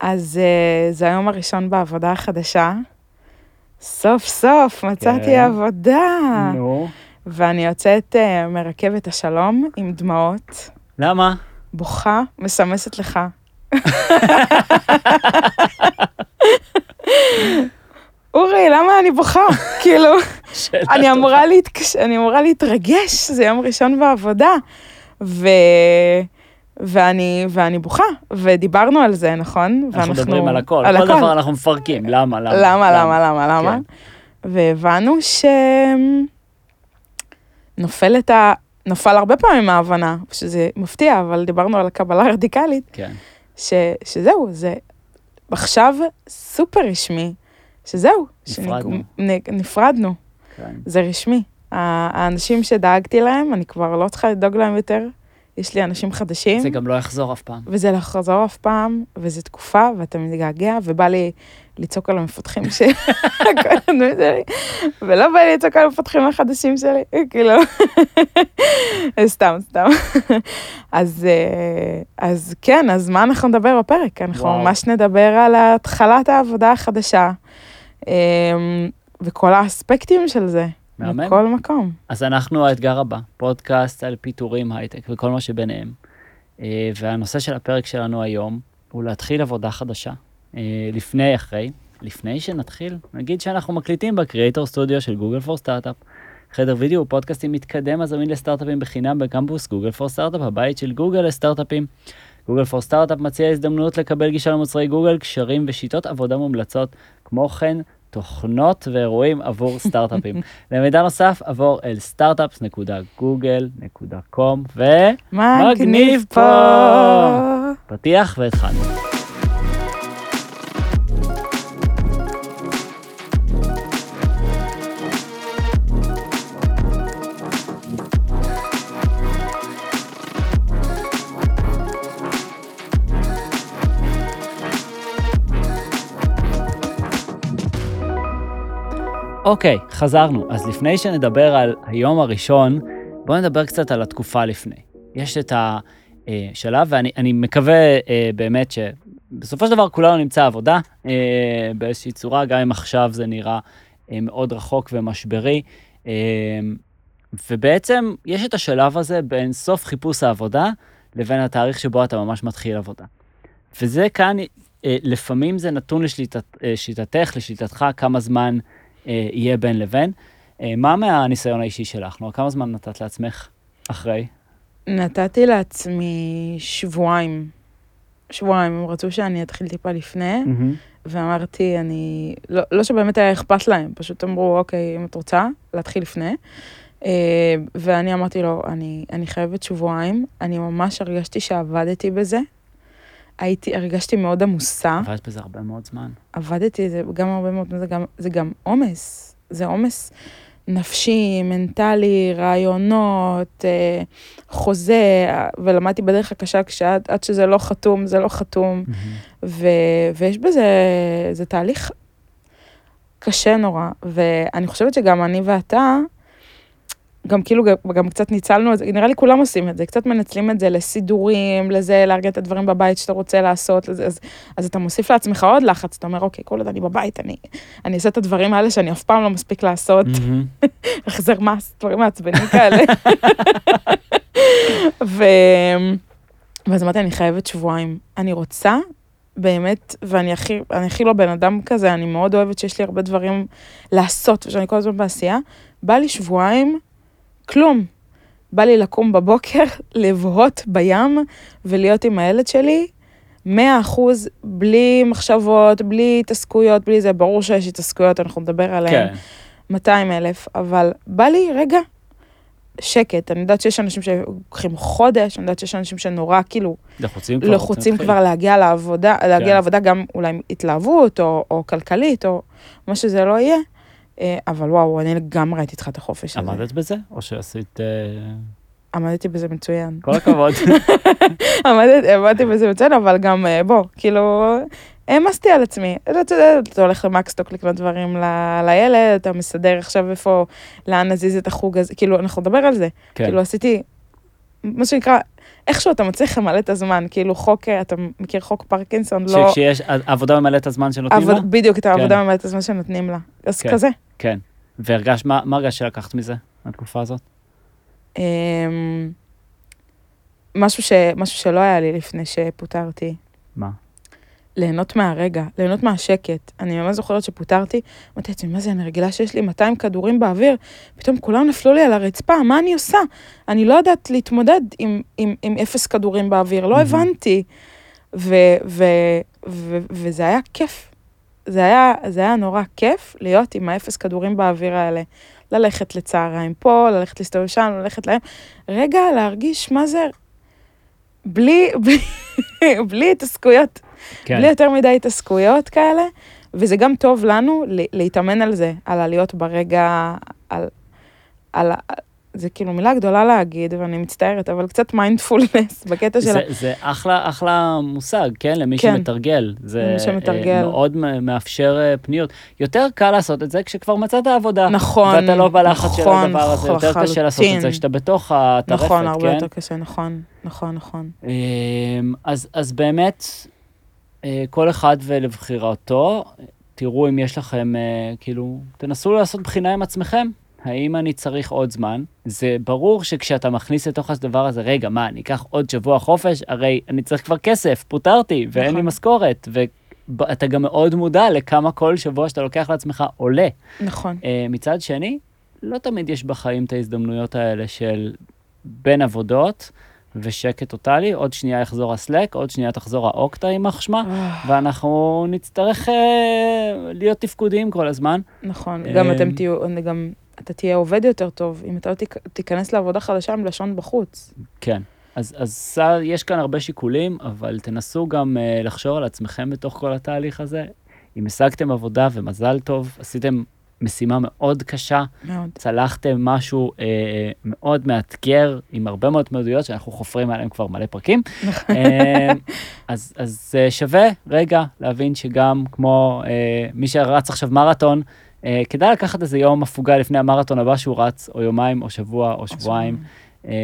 אז אה, זה היום הראשון בעבודה החדשה. סוף סוף מצאתי כן. עבודה. נו. ואני יוצאת אה, מרכבת השלום עם דמעות, למה? בוכה, מסמסת לך. אורי, למה אני בוכה? כאילו, אני. אמורה, להתקש... אני אמורה להתרגש, זה יום ראשון בעבודה. ו... ואני, ואני בוכה, ודיברנו על זה, נכון? אנחנו מדברים על הכל, על כל הכל. דבר אנחנו מפרקים, למה, למה? למה, למה, למה, למה? כן. והבנו ש... נופלת ה... נפל הרבה פעמים ההבנה, שזה מפתיע, אבל דיברנו על הקבלה הרדיקלית, כן, ש... שזהו, זה עכשיו סופר רשמי, שזהו. נפרדנו. שנ- נפרדנו, כן. זה רשמי. האנשים שדאגתי להם, אני כבר לא צריכה לדאוג להם יותר, יש לי אנשים חדשים. זה גם לא יחזור אף פעם. וזה לא יחזור אף פעם, וזו תקופה, ואתה מתגעגע, ובא לי לצעוק על המפתחים שלי, ולא בא לי לצעוק על המפתחים החדשים שלי, כאילו, סתם, סתם. אז, אה, אז כן, אז מה אנחנו נדבר בפרק? אנחנו וואו. ממש נדבר על התחלת העבודה החדשה, אה, וכל האספקטים של זה, מהמם. מכל מקום. אז אנחנו האתגר הבא, פודקאסט על פיטורים, הייטק וכל מה שביניהם. אה, והנושא של הפרק שלנו היום הוא להתחיל עבודה חדשה. אה, לפני, אחרי. לפני שנתחיל, נגיד שאנחנו מקליטים ב Creator Studio של Google for Startups. חדר וידאו ופודקאסטים מתקדם הזמין לסטארט-אפים בחינם בקמפוס Google for Startups, הבית של גוגל לסטארט-אפים. Google for Startups מציע הזדמנות לקבל גישה למוצרי גוגל, קשרים ושיטות עבודה מומלצות. כמו כן, תוכנות ואירועים עבור סטארט-אפים. למידע נוסף, עבור אל startups.google.com מגניב פה. ופתיח והתחלנו. אוקיי, חזרנו. אז לפני שנדבר על היום הראשון, בואו נדבר קצת על התקופה לפני. יש את השלב, ואני אני מקווה אה, באמת שבסופו של דבר כולנו נמצא עבודה אה, באיזושהי צורה, גם אם עכשיו זה נראה אה, מאוד רחוק ומשברי. אה, ובעצם יש את השלב הזה בין סוף חיפוש העבודה לבין התאריך שבו אתה ממש מתחיל עבודה. וזה כאן, אה, לפעמים זה נתון לשליטתך, לשליטתך, כמה זמן אה, יהיה בין לבין. אה, מה מהניסיון האישי שלך? נועה, כמה זמן נתת לעצמך אחרי? נתתי לעצמי שבועיים. שבועיים, הם רצו שאני אתחיל טיפה לפני, ואמרתי, אני... לא, לא שבאמת היה אכפת להם, פשוט אמרו, אוקיי, אם את רוצה, להתחיל לפני. אה, ואני אמרתי לו, אני, אני חייבת שבועיים, אני ממש הרגשתי שעבדתי בזה. הייתי, הרגשתי מאוד עמוסה, עבדת בזה הרבה מאוד זמן. עבדתי, זה גם הרבה מאוד, זה גם, זה גם עומס, זה עומס נפשי, מנטלי, רעיונות, אה, חוזה, ולמדתי בדרך הקשה, כשעד עד שזה לא חתום, זה לא חתום, ו, ויש בזה, זה תהליך קשה נורא, ואני חושבת שגם אני ואתה, גם כאילו, גם, קצת ניצלנו את זה, נראה לי כולם עושים את זה, קצת מנצלים את זה לסידורים, לזה, לארגן את הדברים בבית שאתה רוצה לעשות, לזה, אז, אז אתה מוסיף לעצמך עוד לחץ, אתה אומר, אוקיי, כל עוד אני בבית, אני, אני אעשה את הדברים האלה שאני אף פעם לא מספיק לעשות, מהמם. החזר מס, דברים מעצבנים כאלה. ו... ואז אמרתי, אני חייבת שבועיים. אני רוצה, באמת, ואני הכי, אני הכי לא בן אדם כזה, אני מאוד אוהבת שיש לי הרבה דברים לעשות, ושאני כל הזמן בעשייה. בא לי שבועיים, כלום. בא לי לקום בבוקר, לבהות בים ולהיות עם הילד שלי, מאה אחוז, בלי מחשבות, בלי התעסקויות, בלי זה, ברור שיש התעסקויות, אנחנו נדבר עליהן. כן. 200 אלף, אבל בא לי רגע שקט. אני יודעת שיש אנשים שלוקחים חודש, אני יודעת שיש אנשים שנורא כאילו לחוצים כבר. לחוצים כבר להגיע לעבודה, להגיע כן. לעבודה גם אולי התלהבות או, או כלכלית או מה שזה לא יהיה. אה, אבל וואו, אני לגמרי הייתי צריכה את החופש הזה. עמדת בזה? או שעשית... אה, עמדתי בזה מצוין. כל הכבוד. עמדתי, בזה מצוין, אבל גם אה, בוא, כאילו, העמסתי על עצמי. אתה יודע, אתה הולך למקסטוק לקנות דברים ל- לילד, אתה מסדר עכשיו איפה, לאן נזיז את החוג הזה, כאילו, אנחנו נדבר על זה. כן. כאילו, עשיתי, מה שנקרא, איכשהו אתה מצליח למלא את הזמן, כאילו חוק, אתה מכיר חוק פרקינסון, ש- לא... כשיש עבודה ממלאת את הזמן שנותנים עבוד, לה? בדיוק, את העבודה כן. ממלאת את הזמן שנותנים לה. אז כן. כזה. כן. והרגשת, מה מה הרגשת שלקחת מזה, מהתקופה הזאת? אמ, משהו, ש, משהו שלא היה לי לפני שפוטרתי. מה? ליהנות מהרגע, ליהנות מהשקט. אני ממש זוכרת שפוטרתי, אמרתי לעצמי, מה זה, אני רגילה שיש לי 200 כדורים באוויר, פתאום כולם נפלו לי על הרצפה, מה אני עושה? אני לא יודעת להתמודד עם, עם, עם אפס כדורים באוויר, לא. הבנתי. ו, ו, ו, וזה היה כיף. זה היה, זה היה נורא כיף להיות עם האפס כדורים באוויר האלה. ללכת לצהריים פה, ללכת להסתובב שם, ללכת להם. רגע, להרגיש מה זה, בלי, בלי, בלי התעסקויות כן. בלי יותר מדי התעסקויות כאלה, וזה גם טוב לנו להתאמן על זה, על הלהיות ברגע, על... על ה- זה כאילו מילה גדולה להגיד, ואני מצטערת, אבל קצת מיינדפולנס בקטע של... זה, זה אחלה, אחלה מושג, כן? למי כן. שמתרגל. זה למי שמתרגל. אה, מאוד מ- מאפשר אה, פניות. יותר קל לעשות את זה כשכבר מצאת עבודה. נכון, ואתה לא בלחץ של נכון, הדבר הזה, יותר קשה לעשות את זה. כשאתה בתוך הטרפת, נכון, הרבה כן? יותר קשה, נכון, נכון, נכון. אמ, אז, אז באמת, אה, כל אחד ולבחירתו, תראו אם יש לכם, כאילו, תנסו לעשות בחינה עם עצמכם. האם אני צריך עוד זמן? זה ברור שכשאתה מכניס לתוך הדבר הזה, רגע, מה, אני אקח עוד שבוע חופש? הרי אני צריך כבר כסף, פוטרתי, ואין לי נכון. משכורת, ואתה גם מאוד מודע לכמה כל שבוע שאתה לוקח לעצמך עולה. נכון, אה, מצד שני, לא תמיד יש בחיים את ההזדמנויות האלה של בין עבודות ושקט טוטאלי, עוד שנייה יחזור הסלק, עוד שנייה תחזור האוקטה יימח שמה, ואנחנו נצטרך אה, להיות תפקודיים כל הזמן. נכון. גם אתם תהיו, גם אתה תהיה עובד יותר טוב, אם אתה לא תיכ- תיכנס לעבודה חדשה עם לשון בחוץ. כן. אז, אז יש כאן הרבה שיקולים, אבל תנסו גם אה, לחשוב על עצמכם בתוך כל התהליך הזה. אם השגתם עבודה ומזל טוב, עשיתם משימה מאוד קשה, מאוד. צלחתם משהו אה, מאוד מאתגר, עם הרבה מאוד התמודדויות שאנחנו חופרים עליהם כבר מלא פרקים. אה, אז, אז אה, שווה רגע להבין שגם כמו אה, מי שרץ עכשיו מרתון, כדאי לקחת איזה יום הפוגה לפני המרתון הבא שהוא רץ, או יומיים, או שבוע, או שבועיים. אה,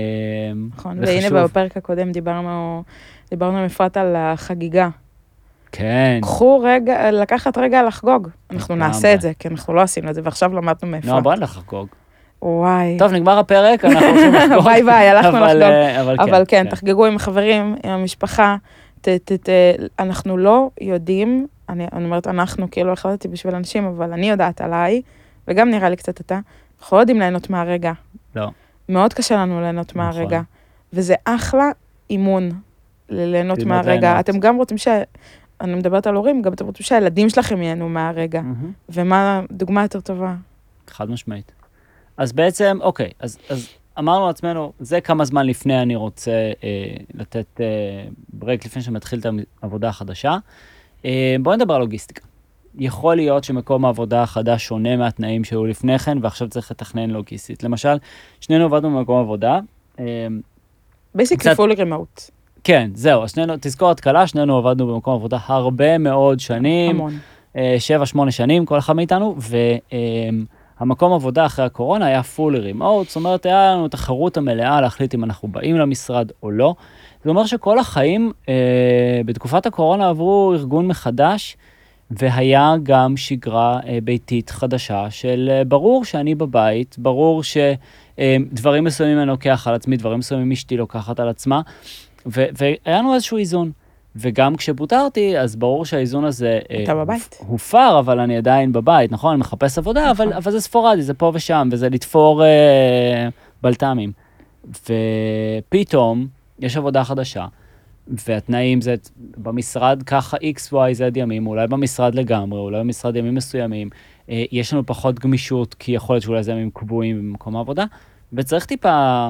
נכון, והנה. בפרק הקודם דיברנו, דיברנו עם אפרת על החגיגה. כן. קחו רגע, לקחת רגע לחגוג. אנחנו. נעשה את זה, כי אנחנו לא עשינו את זה, ועכשיו למדנו מאפרת. נועה, בוא נלך לחגוג. וואי. טוב, נגמר הפרק, אנחנו הולכים לחגוג. ביי ביי, הלכנו אבל, לחגוג. אה, אבל כן. אבל כן, תחגגו עם החברים, עם המשפחה. ת, ת, ת, אנחנו לא יודעים, אני, אני אומרת אנחנו, כאילו החלטתי בשביל אנשים, אבל אני יודעת עליי, וגם נראה לי קצת אתה, אנחנו לא יודעים ליהנות מהרגע. לא. מאוד קשה לנו ליהנות נכון. מהרגע. וזה אחלה אימון ליהנות מהרגע. ליהנות. אתם גם רוצים ש... אני מדברת על הורים, גם אתם רוצים שהילדים שלכם ייהנו מהרגע. מהמם. ומה דוגמה יותר טובה? חד משמעית. אז בעצם, אוקיי, אז, אז אמרנו לעצמנו, זה כמה זמן לפני אני רוצה אה, לתת אה, ברייק לפני שמתחיל את העבודה החדשה. אה, בואו נדבר על לוגיסטיקה. יכול להיות שמקום העבודה החדש שונה מהתנאים שהיו לפני כן, ועכשיו צריך לתכנן לוגיסטית. למשל, שנינו עבדנו במקום עבודה. אה, basically קצת- full remote. כן, זהו, שנינו, תזכורת קלה, שנינו עבדנו במקום עבודה הרבה מאוד שנים. המון. אה, שבע, שמונה שנים, כל אחד מאיתנו, והמקום עבודה אחרי הקורונה היה full remote, זאת אומרת, היה לנו את החירות המלאה להחליט אם אנחנו באים למשרד או לא. זה אומר שכל החיים אה, בתקופת הקורונה עברו ארגון מחדש, והיה גם שגרה אה, ביתית חדשה של אה, ברור שאני בבית, ברור שדברים מסוימים אני לוקח על עצמי, דברים מסוימים אשתי לוקחת על עצמה, ו- והיה לנו איזשהו איזון. וגם כשפוטרתי, אז ברור שהאיזון הזה... אה, אתה בבית. הופ- הופר, אבל אני עדיין בבית, נכון? אני מחפש עבודה, אבל, נכון. אבל זה ספורדי, זה פה ושם, וזה לתפור אה, בלת"מים. ופתאום יש עבודה חדשה, והתנאים זה במשרד ככה x, y, z ימים, אולי במשרד לגמרי, אולי במשרד ימים מסוימים. אה, יש לנו פחות גמישות, כי יכול להיות שאולי זה ימים קבועים במקום העבודה, וצריך טיפה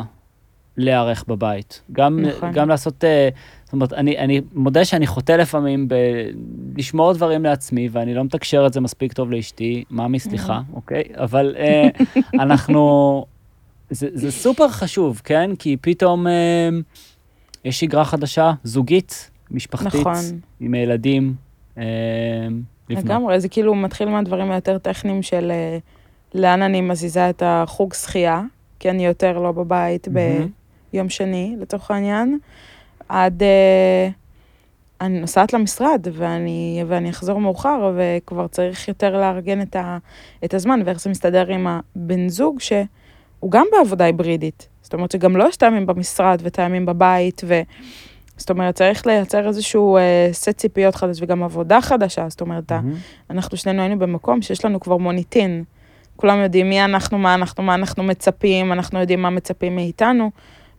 להיערך בבית. גם, נכון. גם לעשות, אה, זאת אומרת, אני, אני מודה שאני חוטא לפעמים בלשמור דברים לעצמי, ואני לא מתקשר את זה מספיק טוב לאשתי, ממי, סליחה, אוקיי? אבל אה, אנחנו, זה, זה סופר חשוב, כן? כי פתאום אה, יש שגרה חדשה, זוגית, משפחתית, נכון. עם הילדים. אה, לבנות. לגמרי, זה כאילו מתחיל מהדברים היותר טכניים של אה, לאן אני מזיזה את החוג שחייה, כי אני יותר לא בבית ב- מהמם. יום שני, לצורך העניין, עד... אה, אני נוסעת למשרד, ואני, ואני אחזור מאוחר, וכבר צריך יותר לארגן את, ה, את הזמן, ואיך זה מסתדר עם הבן זוג, שהוא גם בעבודה היברידית. זאת אומרת שגם לא יש טעמים במשרד וטעמים בבית, ו... זאת אומרת, צריך לייצר איזשהו אה, סט ציפיות חדש וגם עבודה חדשה. זאת אומרת, mm-hmm. אנחנו שנינו היינו במקום שיש לנו כבר מוניטין. כולם יודעים מי אנחנו, מה אנחנו, מה אנחנו מצפים, אנחנו יודעים מה מצפים מאיתנו,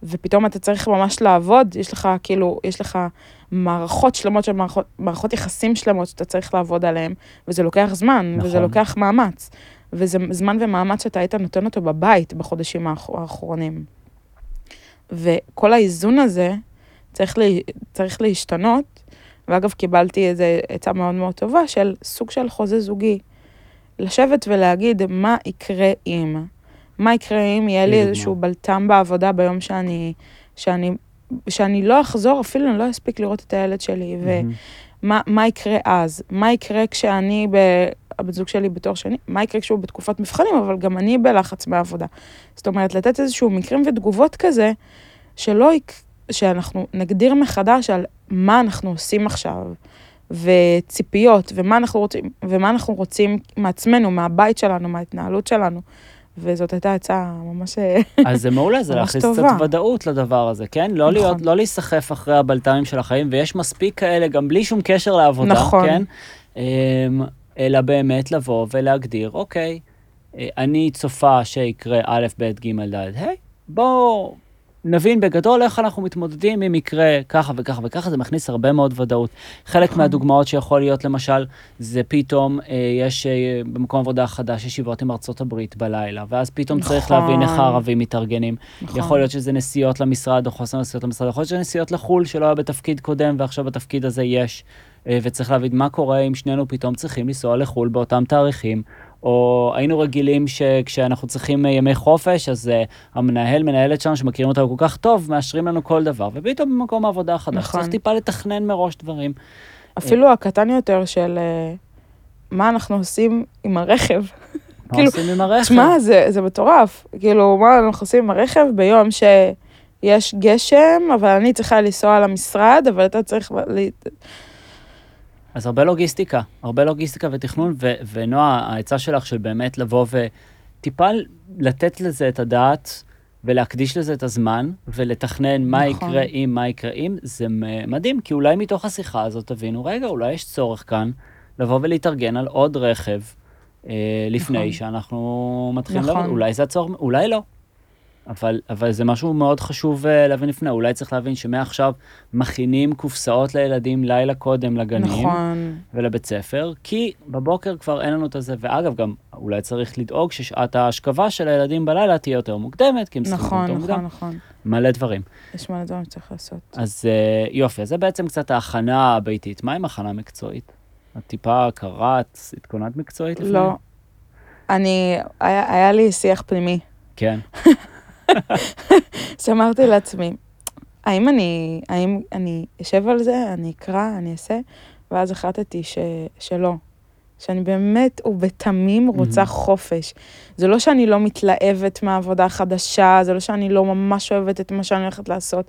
ופתאום אתה צריך ממש לעבוד, יש לך כאילו, יש לך מערכות שלמות של מערכות, מערכות יחסים שלמות שאתה צריך לעבוד עליהן, וזה לוקח זמן, נכון. וזה לוקח מאמץ. וזה זמן ומאמץ שאתה היית נותן אותו בבית בחודשים האחרונים. וכל האיזון הזה צריך, לה, צריך להשתנות, ואגב, קיבלתי איזו עצה מאוד מאוד טובה של סוג של חוזה זוגי. לשבת ולהגיד מה יקרה אם. מה יקרה אם יהיה לי איזשהו בלטם בעבודה ביום שאני, שאני, שאני לא אחזור, אפילו אני לא אספיק לראות את הילד שלי, ומה מה יקרה אז? מה יקרה כשאני, ב, הבן זוג שלי בתואר שני, מה יקרה כשהוא בתקופת מבחנים, אבל גם אני בלחץ בעבודה. זאת אומרת, לתת איזשהו מקרים ותגובות כזה, שלא, שאנחנו נגדיר מחדש על מה אנחנו עושים עכשיו. וציפיות, ומה אנחנו רוצים, ומה אנחנו רוצים מעצמנו, מהבית שלנו, מההתנהלות שלנו. וזאת הייתה הצעה ממש אז זה מעולה, זה להכניס קצת ודאות לדבר הזה, כן? לא, נכון. להיות, לא להיסחף אחרי הבלת"מים של החיים, ויש מספיק כאלה גם בלי שום קשר לעבודה, נכון. כן? אלא באמת לבוא ולהגדיר, אוקיי, אה, אני צופה שיקרה א', ב', ג', ד', היי, בואו נבין בגדול איך אנחנו מתמודדים עם מקרה ככה וככה וככה, זה מכניס הרבה מאוד ודאות. חלק נכון. מהדוגמאות שיכול להיות, למשל, זה פתאום, אה, יש אה, במקום עבודה חדש ישיבות עם ארצות הברית בלילה, ואז פתאום נכון. צריך להבין איך הערבים מתארגנים. נכון. יכול להיות שזה נסיעות למשרד או חוסר נסיעות למשרד, יכול להיות שזה נסיעות לחו"ל שלא היה בתפקיד קודם ועכשיו בתפקיד הזה יש. אה, וצריך להבין מה קורה אם שנינו פתאום צריכים לנסוע לחו"ל באותם תאריכים, או היינו רגילים שכשאנחנו צריכים ימי חופש, אז uh, המנהל, מנהלת שלנו, שמכירים אותנו כל כך טוב, מאשרים לנו כל דבר, ופתאום במקום העבודה החדש, נכון. צריך טיפה לתכנן מראש דברים. אפילו הקטן יותר של uh, מה אנחנו עושים עם הרכב. מה כאילו, עושים עם הרכב? שמע, זה, זה מטורף. כאילו, מה אנחנו עושים עם הרכב ביום שיש גשם, אבל אני צריכה לנסוע למשרד, אבל אתה צריך... אז הרבה לוגיסטיקה, הרבה לוגיסטיקה ותכנון, ו- ונועה, העצה שלך של באמת לבוא וטיפה לתת לזה את הדעת ולהקדיש לזה את הזמן, ולתכנן מה נכון. יקרה אם, מה יקרה אם, זה מדהים, כי אולי מתוך השיחה הזאת תבינו, רגע, אולי יש צורך כאן לבוא ולהתארגן על עוד רכב אה, לפני נכון. שאנחנו מתחילים נכון. לעבוד, אולי זה הצורך, אולי לא. אבל, אבל זה משהו מאוד חשוב uh, להבין לפני, אולי צריך להבין שמעכשיו מכינים קופסאות לילדים לילה קודם לגנים נכון. ולבית ספר, כי בבוקר כבר אין לנו את הזה, ואגב, גם אולי צריך לדאוג ששעת ההשכבה של הילדים בלילה תהיה יותר מוקדמת, כי הם צריכים נכון, יותר נכון, מוקדם. נכון, נכון. מלא דברים. יש מלא דברים שצריך לעשות. אז uh, יופי, זה בעצם קצת ההכנה הביתית. מה עם הכנה מקצועית? את טיפה קראת, התכוננת מקצועית לפני? לא. אני, היה, היה לי שיח פנימי. כן. שאמרתי לעצמי, האם אני, האם אני אשב על זה, אני אקרא, אני אעשה, ואז החלטתי ש, שלא. שאני באמת ובתמים רוצה mm-hmm. חופש. זה לא שאני לא מתלהבת מהעבודה החדשה, זה לא שאני לא ממש אוהבת את מה שאני הולכת לעשות.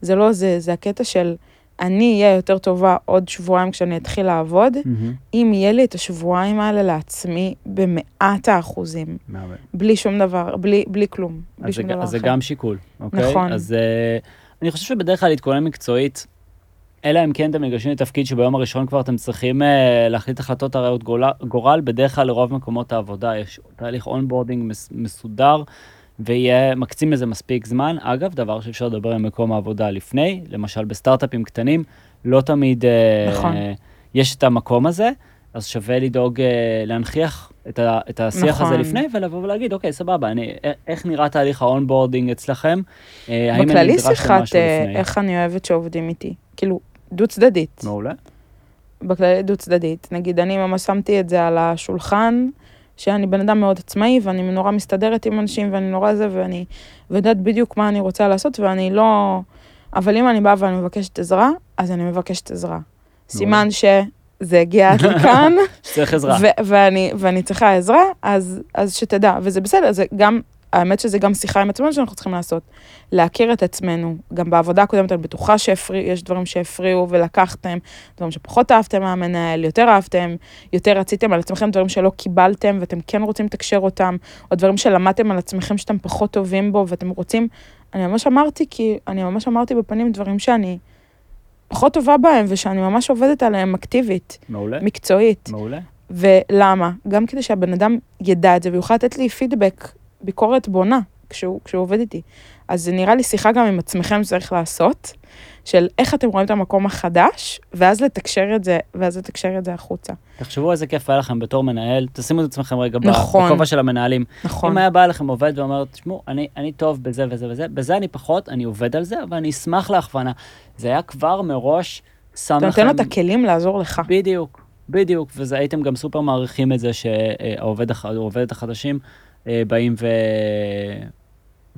זה לא זה, זה הקטע של אני אהיה יותר טובה עוד שבועיים כשאני אתחיל לעבוד, mm-hmm. אם יהיה לי את השבועיים האלה לעצמי במאת האחוזים. מעבר. בלי שום דבר, בלי, בלי כלום. בלי שום דבר אז זה גם שיקול, אוקיי? נכון. אז אה, אני חושב שבדרך כלל להתכונן מקצועית, אלא אם כן אתם ניגשים לתפקיד שביום הראשון כבר אתם צריכים אה, להחליט החלטות הרות גורל, בדרך כלל לרוב מקומות העבודה יש תהליך onboarding מס, מסודר. ויהיה מקצים לזה מספיק זמן. אגב, דבר שאפשר לדבר עם מקום העבודה לפני, למשל בסטארט-אפים קטנים, לא תמיד אה, נכון. אה, יש את המקום הזה, אז שווה לדאוג אה, להנכיח את, ה, את השיח נכון. הזה לפני, ולבוא ולהגיד, אוקיי, סבבה, אני, איך נראה תהליך ה onboarding אצלכם? אה, בכללי שיחת אה, איך אני אוהבת שעובדים איתי, כאילו, דו צדדית. מעולה. בכללי דו צדדית. נגיד, אני ממש שמתי את זה על השולחן, שאני בן אדם מאוד עצמאי, ואני נורא מסתדרת עם אנשים, ואני נורא זה, ואני יודעת בדיוק מה אני רוצה לעשות, ואני לא... אבל אם אני באה ואני מבקשת עזרה, אז אני מבקשת עזרה. סימן שזה הגיע עד לכאן. שצריך עזרה. ואני, ואני צריכה עזרה, אז, אז שתדע, וזה בסדר, זה גם האמת שזה גם שיחה עם עצמנו שאנחנו צריכים לעשות. להכיר את עצמנו. גם בעבודה הקודמת, אני בטוחה שיש דברים שהפריעו ולקחתם, דברים שפחות אהבתם מהמנהל, יותר אהבתם, יותר רציתם על עצמכם, דברים שלא קיבלתם ואתם כן רוצים לתקשר אותם, או דברים שלמדתם על עצמכם שאתם פחות טובים בו ואתם רוצים... אני ממש אמרתי, כי אני ממש אמרתי בפנים דברים שאני פחות טובה בהם ושאני ממש עובדת עליהם אקטיבית. מעולה. מקצועית. מעולה. ולמה? גם כדי שהבן אדם ידע את זה ויוכל לתת לי פידבק, ביקורת בונה, כשהוא, כשהוא עובד איתי. אז זה נראה לי שיחה גם עם עצמכם שצריך לעשות, של איך אתם רואים את המקום החדש, ואז לתקשר את זה, ואז לתקשר את זה החוצה. תחשבו איזה כיף היה לכם בתור מנהל, תשימו את עצמכם רגע נכון. בכובע של המנהלים. נכון. אם היה בא לכם עובד ואומר, תשמעו, אני, אני טוב בזה וזה וזה, בזה אני פחות, אני עובד על זה, אבל אני אשמח להכוונה. זה היה כבר מראש שם אתה לכם... נותן לו את הכלים לעזור לך. בדיוק, בדיוק, וזה הייתם גם סופר מעריכים את זה שהעובד, החדשים באים ו...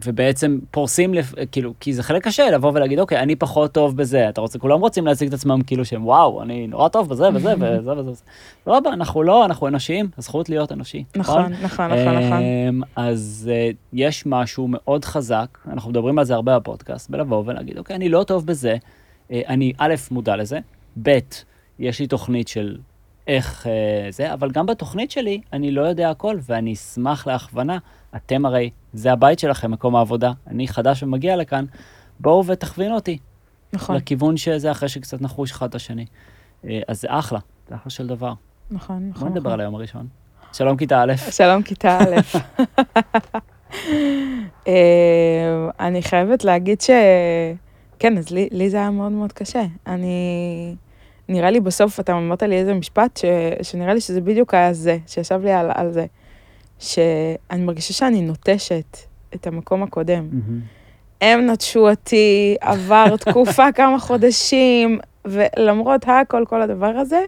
ובעצם פורסים, לפ... כאילו, כי זה חלק קשה לבוא ולהגיד, אוקיי, אני פחות טוב בזה, אתה רוצה, כולם רוצים להציג את עצמם כאילו שהם, וואו, אני נורא טוב בזה וזה וזה וזה וזה. לא, אנחנו לא, אנחנו אנושיים, הזכות להיות אנושי. נכון, נכון, נכון, נכון. אמ, אז אה, יש משהו מאוד חזק, אנחנו מדברים על זה הרבה בפודקאסט, בלבוא ולהגיד, אוקיי, אני לא טוב בזה, אה, אני א', מודע לזה, ב', יש לי תוכנית של איך אה, זה, אבל גם בתוכנית שלי אני לא יודע הכל, ואני אשמח להכוונה. אתם הרי, זה הבית שלכם, מקום העבודה, אני חדש ומגיע לכאן, בואו ותכווינו אותי נכון, לכיוון שזה אחרי שקצת נחוש אחד את השני. אה, אז זה אחלה, זה אחלה של דבר. נכון, נכון. בואו נדבר נכון. על היום הראשון. שלום כיתה א'. שלום, כיתה א'. אה, אני חייבת להגיד ש... כן, אז לי, לי זה היה מאוד מאוד קשה. אני... נראה לי בסוף, אתה אמרת לי איזה משפט, ש... שנראה לי שזה בדיוק היה זה, שישב לי על, על זה. שאני מרגישה שאני נוטשת את המקום הקודם. מהמם. הם נטשו אותי, עבר תקופה כמה חודשים, ולמרות הכל, כל הדבר הזה,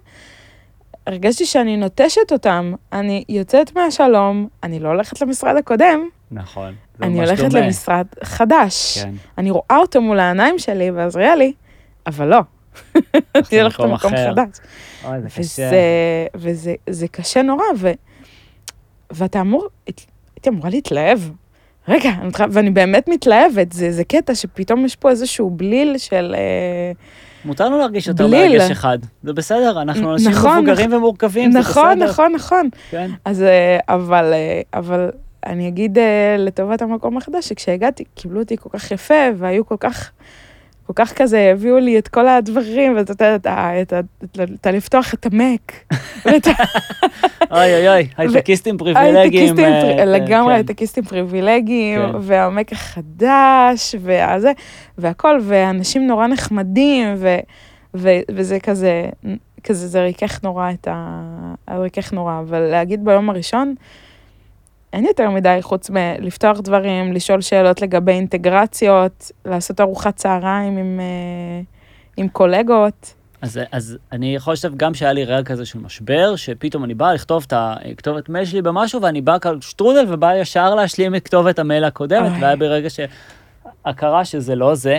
הרגשתי שאני נוטשת אותם. אני יוצאת מהשלום, אני לא הולכת למשרד הקודם, נכון. זה אני ממש הולכת דומה. למשרד חדש. כן. אני רואה אותו מול העיניים שלי בעזריאלי, אבל לא. אני הולכת למקום. חדש. אוי, זה קשה. וזה, וזה זה קשה נורא, ו, ואתה אמור, הייתי אמורה להתלהב. רגע, ואני באמת מתלהבת, זה, זה קטע שפתאום יש פה איזשהו בליל של... אה, מותר לנו להרגיש יותר. ברגש אחד. זה בסדר, אנחנו אנשים נכון, מבוגרים ומורכבים, זה בסדר. נכון, נכון, נכון. כן. אז אה, אבל, אה, אבל אני אגיד לטובת המקום החדש, שכשהגעתי, קיבלו אותי כל כך יפה, והיו כל כך, כל כך כזה, הביאו לי את כל הדברים, ואתה יודע, את ה- את המק. ואת אוי אוי אוי, הייטקיסטים פריבילגיים. אה, אה, לגמרי כן. הייטקיסטים פריבילגיים, כן. והמק החדש, והזה, והכל, ואנשים נורא נחמדים, וזה כזה, כזה, זה ריכך נורא את ה... ריכך נורא, אבל להגיד ביום הראשון, אין יותר מדי חוץ מלפתוח דברים, לשאול שאלות לגבי אינטגרציות, לעשות ארוחת צהריים עם, אה, עם קולגות. אז, אז אני יכול לשתף גם שהיה לי רגע כזה של משבר, שפתאום אני בא לכתוב את הכתובת מייל שלי במשהו, ואני בא כאן שטרודל ובא ישר להשלים את כתובת המייל הקודמת, אוי. והיה ברגע שהכרה שזה לא זה,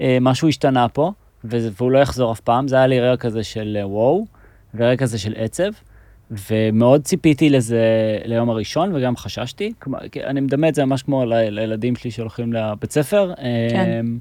אה, משהו השתנה פה, והוא לא יחזור אף פעם, זה היה לי רגע כזה של אה, וואו, ורגע כזה של עצב, ומאוד ציפיתי לזה ליום הראשון, וגם חששתי, כמו- אני מדמה את זה ממש כמו לילדים שלי שהולכים לבית ספר. כן. אמ,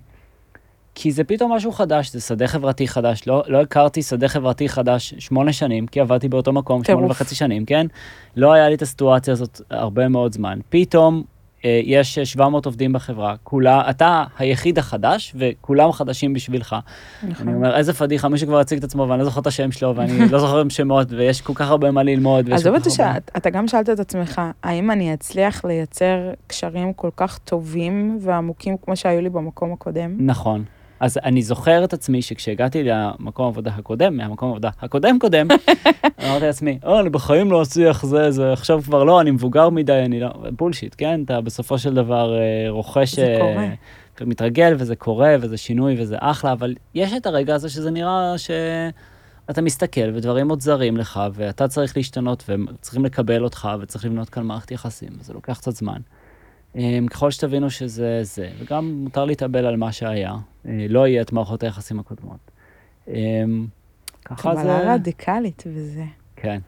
כי זה פתאום משהו חדש, זה שדה חברתי חדש. לא, לא הכרתי שדה חברתי חדש שמונה שנים, כי עבדתי באותו מקום שמונה. וחצי שנים, כן? לא היה לי את הסיטואציה הזאת הרבה מאוד זמן. פתאום יש 700 עובדים בחברה, כולה, אתה היחיד החדש, וכולם חדשים בשבילך. אני אומר, איזה פדיחה, מישהו כבר הציג את עצמו, ואני לא זוכר את השם שלו, ואני לא זוכר עם שמות, ויש כל כך הרבה מה ללמוד. ויש עזוב כל את זה כך הרבה- שאתה גם שאלת את עצמך, האם אני אצליח לייצר קשרים כל כך טובים ועמוקים כמו שהיו לי במקום הקודם? נכון. אז אני זוכר את עצמי שכשהגעתי למקום העבודה הקודם, מהמקום העבודה הקודם קודם, אמרתי לעצמי, או, אני בחיים לא אצליח זה, זה, עכשיו כבר לא, אני מבוגר מדי, אני לא... בולשיט, כן? אתה בסופו של דבר אה, רוכש... זה אה, קורה. ומתרגל, וזה קורה, וזה שינוי, וזה אחלה, אבל יש את הרגע הזה שזה נראה שאתה מסתכל, ודברים עוד זרים לך, ואתה צריך להשתנות, וצריכים לקבל אותך, וצריך לבנות כאן מערכת יחסים, וזה לוקח קצת זמן. אמ, ככל שתבינו שזה זה, וגם מותר להתאבל על מה שהיה, אה, לא יהיה את מערכות היחסים הקודמות. אמ, ככה זה... קבלה רדיקלית וזה. כן.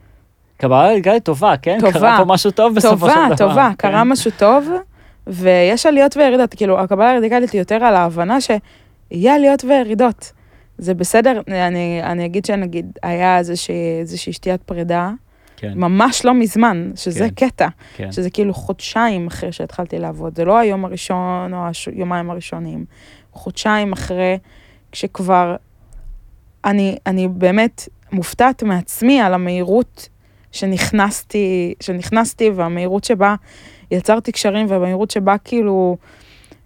קבלה רדיקלית טובה, כן? טובה. קרה פה משהו טוב בסופו של דבר. טובה, טובה, כן. קרה משהו טוב, ויש עליות וירידות, כאילו, הקבלה הרדיקלית היא יותר על ההבנה שיהיה עליות וירידות. זה בסדר, אני, אני אגיד שנגיד, היה איזושהי, איזושהי שתיית פרידה, כן, ממש לא מזמן, שזה כן. קטע, כן. שזה כאילו חודשיים אחרי שהתחלתי לעבוד, זה לא היום הראשון או היומיים הראשונים, חודשיים אחרי, כשכבר, אני, אני באמת מופתעת מעצמי על המהירות שנכנסתי, שנכנסתי והמהירות שבה יצרתי קשרים והמהירות שבה כאילו,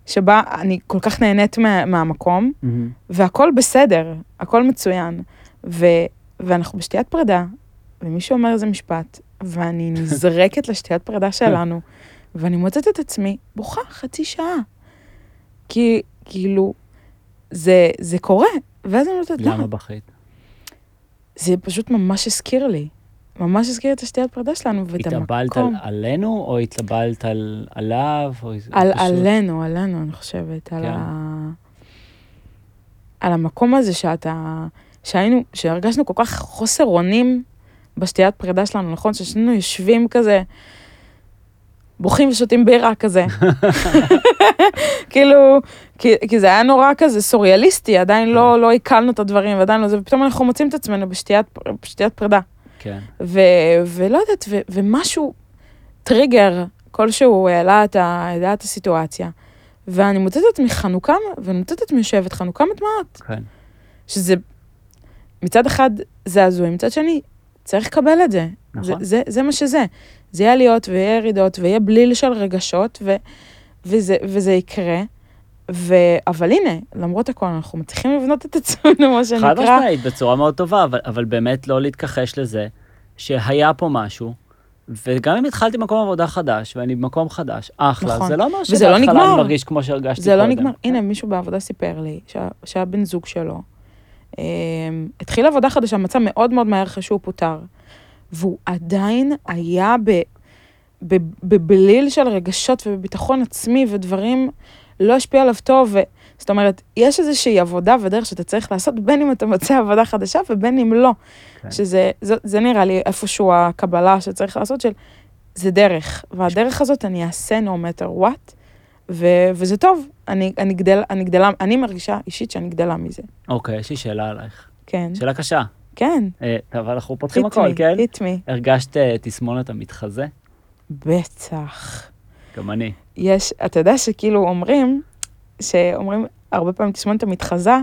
שבה אני כל כך נהנית מה, מהמקום, מהמם. והכל בסדר, הכל מצוין. ו, ואנחנו בשתיית פרידה, ומישהו אומר איזה משפט, ואני נזרקת לשתיית פרידה שלנו, ואני מוצאת את עצמי בוכה חצי שעה. כי, כאילו, זה, זה קורה, ואז אני אומרת, למה למה? בכית? זה פשוט ממש הזכיר לי. ממש הזכיר את השתיית פרידה שלנו ואת המקום. התאבלת על, עלינו, או התאבלת על, עליו, או על, פשוט... עלינו, עלינו, אני חושבת, על, כן. ה... על המקום הזה שאתה, שהיינו, שהרגשנו כל כך חוסר אונים בשתיית פרידה שלנו, נכון? ששנינו יושבים כזה, בוכים ושותים בירה כזה. כאילו, כי, כי זה היה נורא כזה סוריאליסטי, עדיין לא, לא עיכלנו את הדברים, ועדיין לא זה, ופתאום אנחנו מוצאים את עצמנו בשתיית, בשתיית פרידה. כן, ו, ולא יודעת, ו, ומשהו, טריגר כלשהו העלה את, ה, העלה את הסיטואציה. ואני מוצאת את עצמי חנוקה, ואני מוצאת את עצמי יושבת חנוקה מדמעות. כן. שזה, מצד אחד זה הזוי, מצד שני, צריך לקבל את זה. נכון. זה, זה, זה מה שזה. זה יהיה עליות ויהיה ירידות ויהיה בליל של רגשות, ו, וזה, וזה יקרה. ו... אבל הנה, למרות הכל, אנחנו מצליחים לבנות את עצמנו, מה שנקרא. חד משמעית, בצורה מאוד טובה, אבל, אבל באמת לא להתכחש לזה שהיה פה משהו, וגם אם התחלתי מקום עבודה חדש, ואני במקום חדש, אחלה, נכון. זה לא אומר לא שבהתחלה נגמר. אני מרגיש כמו שהרגשתי זה קודם. לא נגמר. הנה, מישהו בעבודה סיפר לי שה, שהבן זוג שלו התחיל עבודה חדשה, מצא מאוד מאוד מהר אחרי שהוא פוטר, והוא עדיין היה ב, בבליל של רגשות ובביטחון עצמי ודברים לא השפיעו עליו טוב. ו, זאת אומרת, יש איזושהי עבודה ודרך שאתה צריך לעשות, בין אם אתה מוצא עבודה חדשה ובין אם לא. כן. שזה, זה, זה נראה לי איפשהו הקבלה שצריך לעשות של, זה דרך, והדרך הזאת אני אעשה no matter what, ו, וזה טוב, אני, אני, גדל, אני גדלה, אני מרגישה אישית שאני גדלה מזה. אוקיי, יש לי שאלה עלייך. כן, שאלה קשה. כן, אה, אבל אנחנו פותחים הכל, me, כן? hit me. הרגשת אה, תסמונת המתחזה? בטח. גם אני. יש, אתה יודע שכאילו אומרים, שאומרים הרבה פעמים תסמונת המתחזה,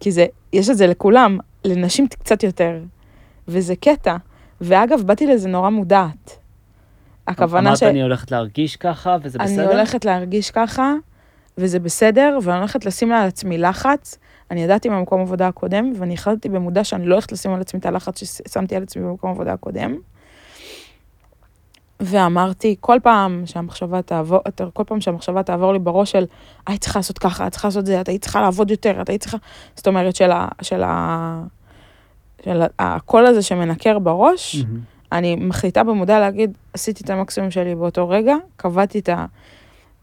כי זה, יש את זה לכולם, לנשים קצת יותר, וזה קטע. ואגב, באתי לזה נורא מודעת. הכוונה אמרת ש... אני הולכת להרגיש ככה, וזה אני בסדר? הולכת להרגיש ככה, וזה בסדר, ואני הולכת לשים על עצמי לחץ. אני ידעתי במקום עבודה הקודם, ואני החלטתי במודע שאני לא הולכת לשים על עצמי את הלחץ ששמתי על עצמי במקום עבודה הקודם. ואמרתי, כל פעם שהמחשבה תעבור, כל פעם שהמחשבה תעבור לי בראש של, היית צריכה לעשות ככה, את צריכה לעשות זה, את היית צריכה לעבוד יותר, את היית צריכה... זאת אומרת, של ה... של ה... של הקול הזה שמנקר בראש, מהמם. אני מחליטה במודע להגיד, עשיתי את המקסימום שלי באותו רגע, קבעתי את ה...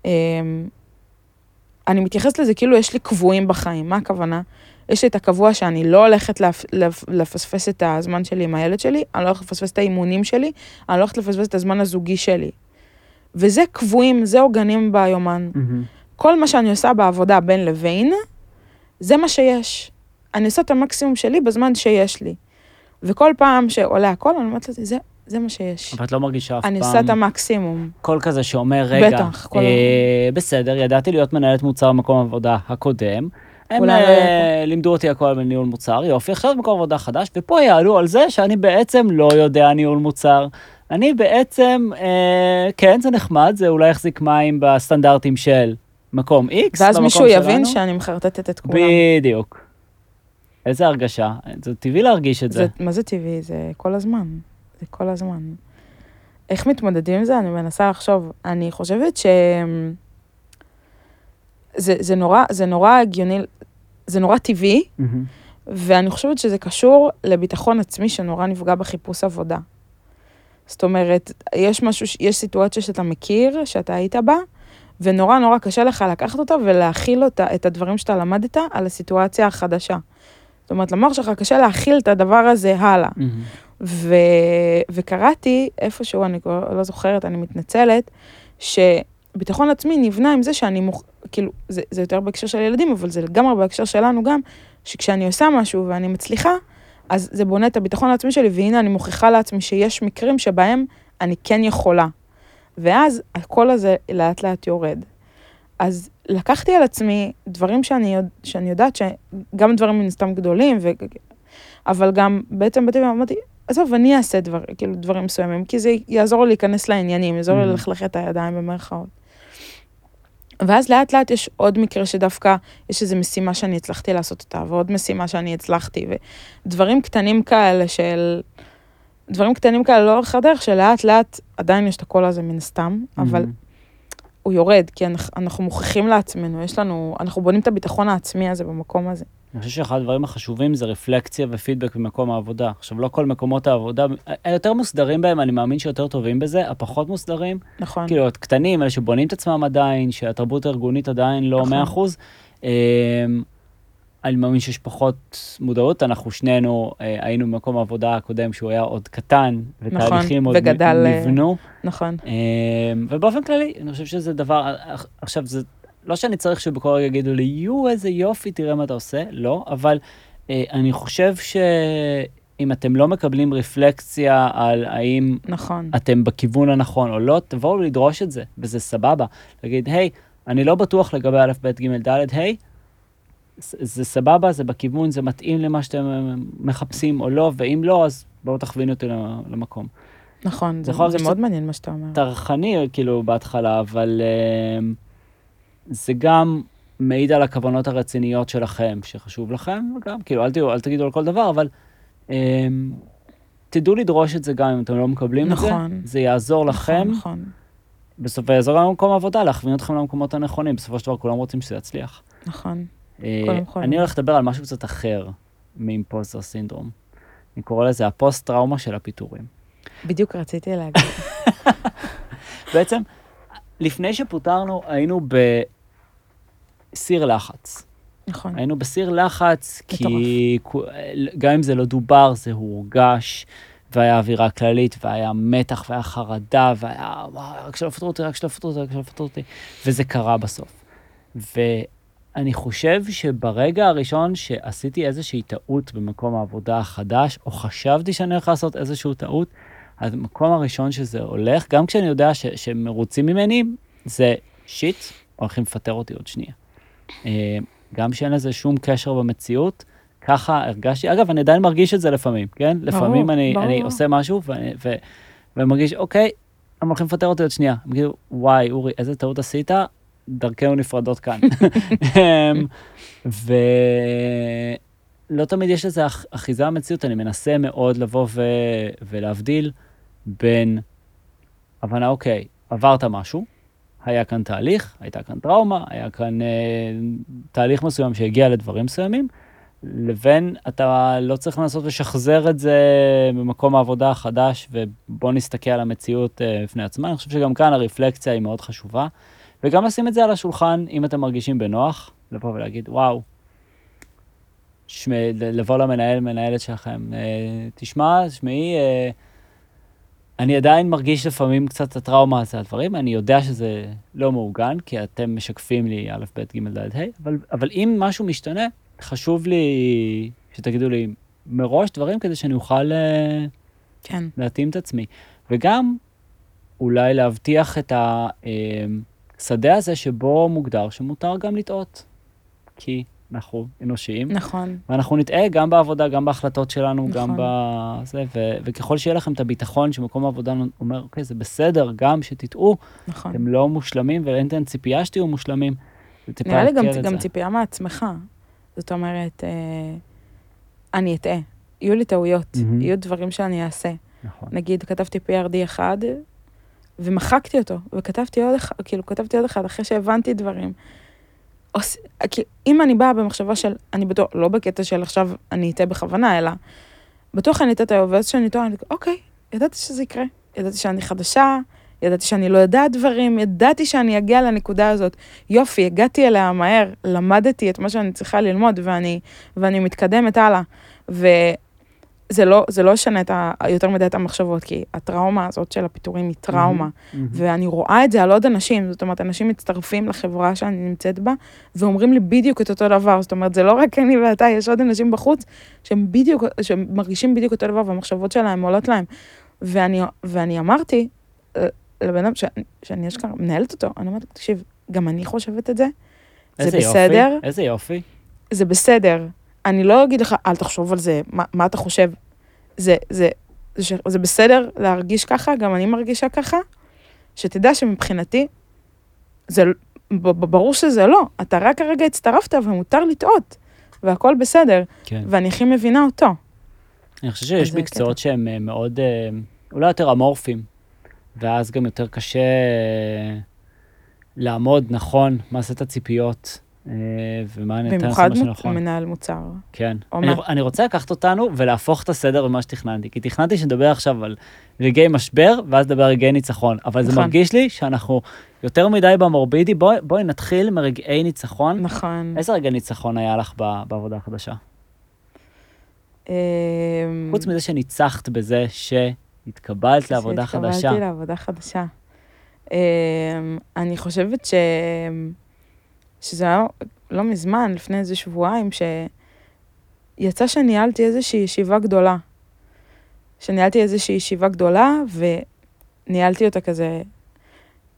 אמ, אני מתייחסת לזה כאילו יש לי קבועים בחיים, מה הכוונה? יש לי את הקבוע שאני לא הולכת לפ, לפ, לפספס את הזמן שלי עם הילד שלי, אני לא הולכת לפספס את האימונים שלי, אני לא הולכת לפספס את הזמן הזוגי שלי. וזה קבועים, זה עוגנים ביומן. מהמם. כל מה שאני עושה בעבודה בין לבין, זה מה שיש. אני עושה את המקסימום שלי בזמן שיש לי. וכל פעם שעולה הכל, אני אומרת לזה, זה, זה מה שיש. אבל את לא מרגישה אף אני פעם עושה את המקסימום. קול כזה שאומר, רגע, בטח, כל אה, בסדר, ידעתי להיות מנהלת מוצר במקום העבודה הקודם. הם לא אה, יהיה לימדו אותי הכל בניהול מוצר, יופי, עכשיו מקום עבודה חדש, ופה יעלו על זה שאני בעצם לא יודע ניהול מוצר. אני בעצם, אה, כן, זה נחמד, זה אולי יחזיק מים בסטנדרטים של מקום X, ואז מישהו יבין שלנו. שאני מחרטטת את כולם. בדיוק. איזה הרגשה, זה טבעי להרגיש את זה. זה, מה זה טבעי? זה כל הזמן. זה כל הזמן. איך מתמודדים עם זה? אני מנסה לחשוב. אני חושבת ש... זה, זה נורא, זה נורא הגיוני, זה נורא טבעי, מהמם. ואני חושבת שזה קשור לביטחון עצמי שנורא נפגע בחיפוש עבודה. זאת אומרת, יש משהו, יש סיטואציה שאתה מכיר, שאתה היית בה, ונורא נורא קשה לך לקחת אותה ולהכיל אותה, את הדברים שאתה למדת על הסיטואציה החדשה. אומרת, למוח שלך קשה להכיל את הדבר הזה הלאה. מהמם. ו... וקראתי איפשהו, אני כבר לא זוכרת, אני מתנצלת, ביטחון עצמי נבנה עם זה שאני מוכ... כאילו, זה, זה יותר בהקשר של ילדים, אבל זה לגמרי בהקשר שלנו גם, שכשאני עושה משהו ואני מצליחה, אז זה בונה את הביטחון העצמי שלי, והנה אני מוכיחה לעצמי שיש מקרים שבהם אני כן יכולה. ואז הקול הזה לאט לאט יורד. אז לקחתי על עצמי דברים שאני, יודע, שאני יודעת שגם דברים מן סתם גדולים, ו... אבל גם בעצם באתי ואמרתי, עזוב, אני אעשה דבר, כאילו דברים מסוימים, כי זה יעזור לי להיכנס לעניינים, יעזור לי Mhm. ללכלך את הידיים במרכאות. ואז לאט לאט יש עוד מקרה שדווקא יש איזו משימה שאני הצלחתי לעשות אותה, ועוד משימה שאני הצלחתי, ודברים קטנים כאלה של... דברים קטנים כאלה לאורך הדרך, שלאט לאט עדיין יש את הקול הזה מן הסתם, אבל הוא יורד, כי אנחנו, מוכיחים לעצמנו, יש לנו, אנחנו בונים את הביטחון העצמי הזה במקום הזה. אני חושב שאחד הדברים החשובים זה רפלקציה ופידבק במקום העבודה. עכשיו, לא כל מקומות העבודה, היותר מוסדרים בהם, אני מאמין שיותר טובים בזה, הפחות מוסדרים, נכון. כאילו, הקטנים, אלה שבונים את עצמם עדיין, שהתרבות הארגונית עדיין לא נכון. 100%. אני מאמין שיש פחות מודעות, אנחנו שנינו אה, היינו במקום העבודה הקודם שהוא היה עוד קטן, ותהליכים עוד וגדל, אה, נבנו. נכון. אמ, ובאופן כללי, אני חושב שזה דבר, עכשיו זה, לא שאני צריך שבכל רגע יגידו לי, יואו, איזה יופי, תראה מה אתה עושה, לא, אבל אה, אני חושב שאם אתם לא מקבלים רפלקציה על האם נכון. אתם בכיוון הנכון או לא, תבואו לדרוש את זה, וזה סבבה. להגיד, היי, אני לא בטוח לגבי א', ב', ג', ד', היי, זה- זה סבבה, זה בכיוון, זה מתאים למה שאתם מחפשים או לא, ואם לא, אז בואו תכווינו אותי למקום. נכון, זה, זה להיות מאוד מעניין מה שאתה אומר. טרחני כאילו בהתחלה, אבל uh, זה גם מעיד על הכוונות הרציניות שלכם, שחשוב לכם, וגם, כאילו, אל, תהיו, אל תגידו על כל דבר, אבל um, תדעו לדרוש את זה גם אם אתם לא מקבלים את נכון. זה, זה יעזור לכם, נכון, נכון, בסוף יעזור גם במקום העבודה, להכווין אתכם למקומות הנכונים, בסופו של דבר כולם רוצים שזה יצליח. נכון. אה, כולם יכולים. אני הולך לדבר על משהו קצת אחר מאימפוסטר סינדרום. אני קורא לזה הפוסט-טראומה של הפיטורים. בדיוק רציתי להגיד. בעצם, לפני שפוטרנו, היינו בסיר לחץ. נכון. היינו בסיר לחץ, כי גם אם זה לא דובר, זה הורגש, והיה אווירה כללית, והיה מתח, והיה חרדה, והיה, וואי, רק שלא יפטרו אותי, רק שלא יפטרו אותי, רק שלא יפטרו אותי, וזה קרה בסוף. ואני חושב שברגע הראשון שעשיתי איזושהי טעות במקום העבודה החדש, או חשבתי שאני הולך לעשות איזושהי טעות, אז המקום הראשון שזה הולך, גם כשאני יודע ש- שהם מרוצים ממני, זה שיט, הולכים לפטר אותי עוד שנייה. אה, גם שאין לזה שום קשר במציאות, ככה הרגשתי, אגב, אני עדיין מרגיש את זה לפעמים, כן? לפעמים אני, ברור. אני עושה משהו ואני, ו, ומרגיש, אוקיי, הם הולכים לפטר אותי עוד שנייה. הם כאילו, וואי, אורי, איזה טעות עשית? דרכנו נפרדות כאן. אמ, ולא תמיד יש לזה אח- אחיזה במציאות, אני מנסה מאוד לבוא ו... ולהבדיל בין הבנה, אוקיי, עברת משהו, היה כאן תהליך, הייתה כאן טראומה, היה כאן אה, תהליך מסוים שהגיע לדברים מסוימים, לבין אתה לא צריך לנסות לשחזר את זה במקום העבודה החדש, ובוא נסתכל על המציאות אה, בפני עצמה. אני חושב שגם כאן הרפלקציה היא מאוד חשובה, וגם לשים את זה על השולחן, אם אתם מרגישים בנוח, לבוא ולהגיד, וואו, שמע, לבוא למנהל, מנהלת שלכם, אה, תשמע, תשמעי, אה, אני עדיין מרגיש לפעמים קצת את הטראומה הזה על דברים, אני יודע שזה לא מעוגן, כי אתם משקפים לי א', ב', ג', ד', ה', אבל, אבל אם משהו משתנה, חשוב לי שתגידו לי מראש דברים כדי שאני אוכל אה, כן, להתאים את עצמי. וגם אולי להבטיח את השדה הזה שבו מוגדר שמותר גם לטעות. כי אנחנו אנושיים, נכון, ואנחנו נטעה גם בעבודה, גם בהחלטות שלנו, נכון. גם בזה, ו- וככל שיהיה לכם את הביטחון שמקום העבודה אומר, אוקיי, זה בסדר, גם שתטעו, נכון. אתם לא מושלמים ואין כאן ציפייה שתהיו מושלמים. זה טיפה נראה לי גם, גם. ציפייה מעצמך. זאת אומרת, אה, אני אטעה. יהיו לי טעויות, מהמם. יהיו דברים שאני אעשה. נכון. נגיד, כתבתי PRD אחד, ומחקתי אותו, וכתבתי עוד אחד, כאילו, כתבתי עוד אחד אחרי שהבנתי דברים. עוש- כאילו, אם אני באה במחשבה של, אני בטוח, לא בקטע של עכשיו אני אטעה בכוונה, אלא בטוח אני אטעה טעויות, ואז שאני טועה, אני כאילו, אוקיי, ידעתי שזה יקרה. ידעתי שאני חדשה, ידעתי שאני לא יודעת דברים, ידעתי שאני אגיע לנקודה הזאת. יופי, הגעתי אליה מהר, למדתי את מה שאני צריכה ללמוד, ואני, ואני מתקדמת הלאה. וזה זה לא, זה לא ישנה את ה, יותר מדי את המחשבות, כי הטראומה הזאת של הפיטורים היא טראומה. מהמם. ואני רואה את זה על עוד אנשים, זאת אומרת, אנשים מצטרפים לחברה שאני נמצאת בה, ואומרים לי בדיוק את אותו דבר, זאת אומרת, זה לא רק אני ואתה, יש עוד אנשים בחוץ שהם בדיוק, שמרגישים בדיוק אותו דבר, והמחשבות שלהם עולות להם. ואני, ואני אמרתי אה, לבן אדם, שאני, אשכרה מנהלת אותו, אני אומרת, תקשיב, גם אני חושבת את זה, זה בסדר, יופי, איזה יופי. זה בסדר. אני לא אגיד לך, אל תחשוב על זה, מה, מה אתה חושב. זה, זה, זה, זה בסדר להרגיש ככה, גם אני מרגישה ככה, שתדע שמבחינתי, זה, ברור שזה לא, אתה רק הרגע הצטרפת ומותר לטעות, והכל בסדר, כן. ואני הכי מבינה אותו. אני חושב שיש מקצועות שהם אה, מאוד, אה, אולי יותר אמורפיים, ואז גם יותר קשה אה, לעמוד נכון מה זה את הציפיות, ומה אני אתן במיוחד לעשות מה שנכון. מנהל מוצר. כן. אני, אני רוצה לקחת אותנו ולהפוך את הסדר במה שתכננתי, כי תכננתי שנדבר עכשיו על רגעי משבר, ואז נדבר על רגעי ניצחון, אבל זה נכון. מרגיש לי שאנחנו יותר מדי במורבידי, בואי בואי נתחיל מרגעי ניצחון. נכון. איזה רגע ניצחון היה לך בעבודה החדשה? אמ, חוץ מזה שניצחת בזה שהתקבלת לעבודה חדשה. שהתקבלתי לעבודה חדשה. אמ, אני חושבת ש... שזה היה לא מזמן, לפני איזה שבועיים, שיצא שניהלתי איזושהי ישיבה גדולה. שניהלתי איזושהי ישיבה גדולה, וניהלתי אותה כזה,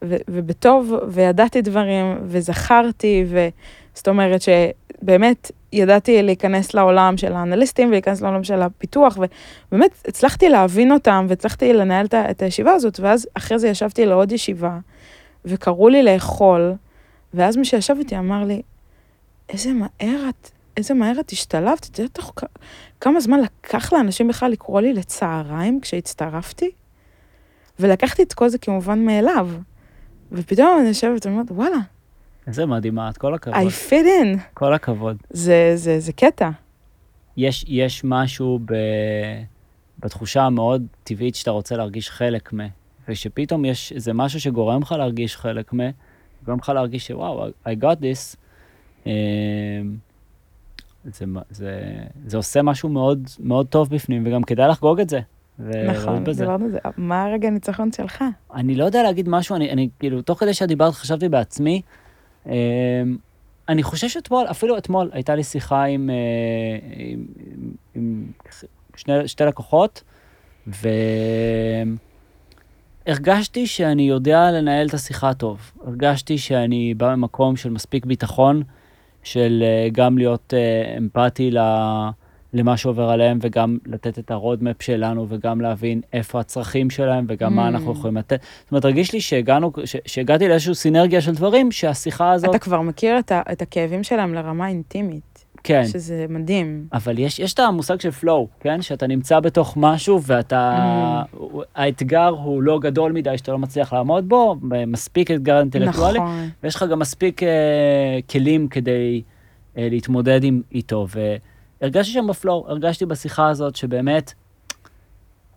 ו- ובטוב, וידעתי דברים, וזכרתי, וזאת אומרת שבאמת ידעתי להיכנס לעולם של האנליסטים, ולהיכנס לעולם של הפיתוח, ובאמת הצלחתי להבין אותם, והצלחתי לנהל את הישיבה הזאת, ואז אחרי זה ישבתי לעוד ישיבה, וקראו לי לאכול, ואז מי שישב איתי אמר לי, איזה מהר את, איזה מהר את השתלבת, את יודעת תוך כמה זמן לקח לאנשים בכלל לקרוא לי לצהריים כשהצטרפתי? ולקחתי את כל זה כמובן מאליו. ופתאום אני יושבת ואומרת, וואלה, איזה מדהימה, את כל הכבוד. I fit in. כל הכבוד. זה, זה, זה קטע. יש, יש משהו ב, בתחושה המאוד טבעית שאתה רוצה להרגיש חלק מ... ושפתאום יש איזה משהו שגורם לך להרגיש חלק מ... גורם לך להרגיש שוואו, I got this. אמ, זה, זה, זה עושה משהו מאוד, מאוד טוב בפנים, וגם כדאי לחגוג את זה. נכון. דיברנו על זה. מה הרגע הניצחון שלך? אני לא יודע להגיד משהו, אני, אני כאילו, תוך כדי שאת דיברת חשבתי בעצמי, אמ, אני חושב שאתמול, אפילו אתמול, הייתה לי שיחה עם, אה, עם, עם, עם שני, שתי לקוחות, והרגשתי שאני יודע לנהל את השיחה טוב. הרגשתי שאני בא ממקום של מספיק ביטחון, של אה, גם להיות אה, אמפתי ל... למה שעובר עליהם, וגם לתת את הרודמפ שלנו, וגם להבין איפה הצרכים שלהם, וגם מה Mm. אנחנו יכולים לתת. זאת אומרת, הרגיש לי שהגענו, ש- שהגעתי לאיזושהי סינרגיה של דברים, שהשיחה הזאת, אתה כבר מכיר את, ה, את הכאבים שלהם לרמה אינטימית, כן. שזה מדהים. אבל יש, יש את המושג של flow, כן? שאתה נמצא בתוך משהו ואתה... האתגר הוא לא גדול מדי שאתה לא מצליח לעמוד בו, מספיק אתגר אינטלקטואלי, נכון. ויש לך גם מספיק אה, כלים כדי אה, להתמודד עם, איתו. והרגשתי שם בפלואו, הרגשתי בשיחה הזאת שבאמת,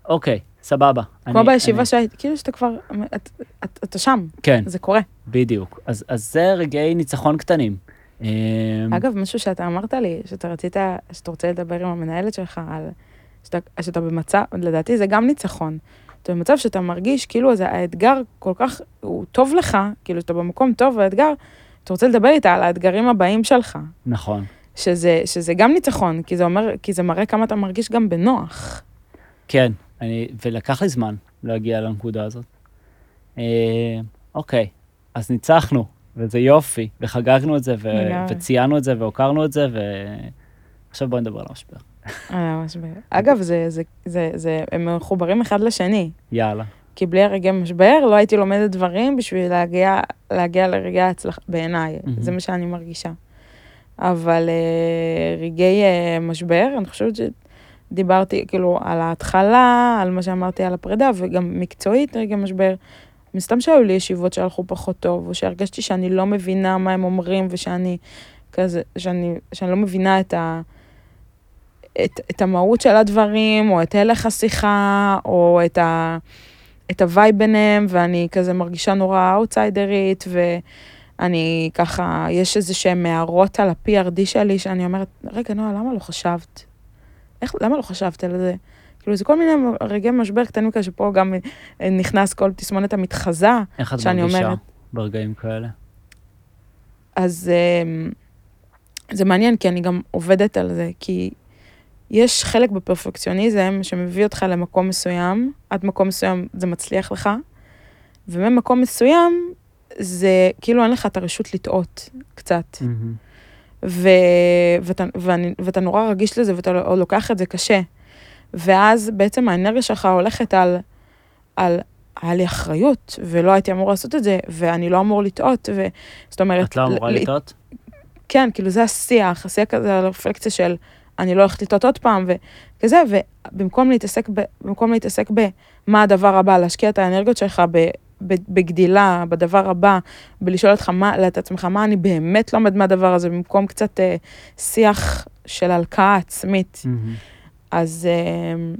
אוקיי, סבבה. כמו אני- בישיבה אני- שהיית, כאילו שאתה כבר, את, את, אתה שם, כן, זה קורה. בדיוק. אז, אז זה רגעי ניצחון קטנים. אה, אגב, משהו שאתה אמרת לי, שאתה רצית, שאתה רוצה לדבר עם המנהלת שלך על... שאתה, שאתה במצב, לדעתי זה גם ניצחון. אתה במצב שאתה מרגיש כאילו זה, האתגר כל כך, הוא טוב לך, כאילו שאתה במקום טוב, והאתגר, אתה רוצה לדבר איתה על האתגרים הבאים שלך. נכון. שזה, שזה גם ניצחון, כי זה אומר, כי זה מראה כמה אתה מרגיש גם בנוח. כן, אני, ולקח לי זמן להגיע לנקודה הזאת. אה, אוקיי, אז ניצחנו, וזה יופי, וחגגנו את זה, ו-. וציינו את זה, והוקרנו את זה, ועכשיו בואי נדבר על המשבר. אה, משבר. אגב, זה, זה, זה, זה, הם מחוברים אחד לשני. יאללה. כי בלי הרגעי משבר לא הייתי לומדת דברים בשביל להגיע, להגיע לרגעי ההצלחה, בעיניי, מהמם. זה מה שאני מרגישה. אבל אה, רגעי אה, משבר, אני חושבת שדיברתי כאילו על ההתחלה, על מה שאמרתי על הפרידה, וגם מקצועית רגעי משבר. מסתם שהיו לי ישיבות שהלכו פחות טוב, או שהרגשתי שאני לא מבינה מה הם אומרים, ושאני כזה, שאני, שאני לא מבינה את ה... את, את המהות של הדברים, או את הלך השיחה, או את, ה, את ה vibe ביניהם, ואני כזה מרגישה נורא אאוטסיידרית, ואני ככה, יש איזה שהן הערות על ה-PRD שלי, שאני אומרת, רגע, נועה, למה לא חשבת? איך, למה לא חשבת על זה? כאילו, זה כל מיני רגעי משבר קטנים כאלה, שפה גם אה, נכנס כל תסמונת המתחזה, איך את מרגישה אומרת. ברגעים כאלה? אז אמ, זה מעניין, כי אני גם עובדת על זה, כי יש חלק בפרפקציוניזם שמביא אותך למקום מסוים, עד מקום מסוים זה מצליח לך, וממקום מסוים זה כאילו אין לך את הרשות לטעות קצת. מהמם. ו... ואתה, ואני... ואתה נורא רגיש לזה ואתה לוקח את זה קשה. ואז בעצם האנרגיה שלך הולכת על, על, היה לי אחריות, ולא הייתי אמור לעשות את זה, ואני לא אמור לטעות, ו... זאת אומרת... את לא אמורה ל- לטעות? כן, כאילו זה השיח, השיח כזה, הרפלקציה של אני לא הולכת לטעות עוד פעם, וכזה, ובמקום להתעסק, ב, במקום להתעסק במה הדבר הבא, להשקיע את האנרגיות שלך ב, בגדילה, בדבר הבא, בלשאול אותך מה, את עצמך, מה אני באמת לומד מהדבר הזה, במקום קצת אה, שיח של הלקאה עצמית. מהמם. אז אה,